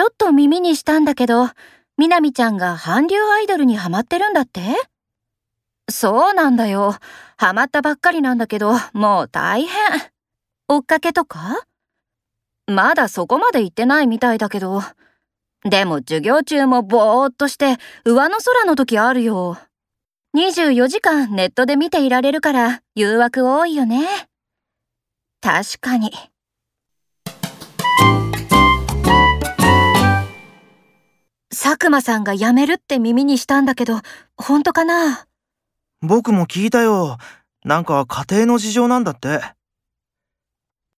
ちょっと耳にしたんだけど、みなみちゃんが韓流アイドルにハマってるんだって？そうなんだよ。ハマったばっかりなんだけど、もう大変。追っかけとか？まだそこまで行ってないみたいだけど。でも授業中もぼーっとして上の空の時あるよ。24時間ネットで見ていられるから誘惑多いよね。確かに。佐久間さんが辞めるって耳にしたんだけど、本当かな？僕も聞いたよ。なんか家庭の事情なんだって。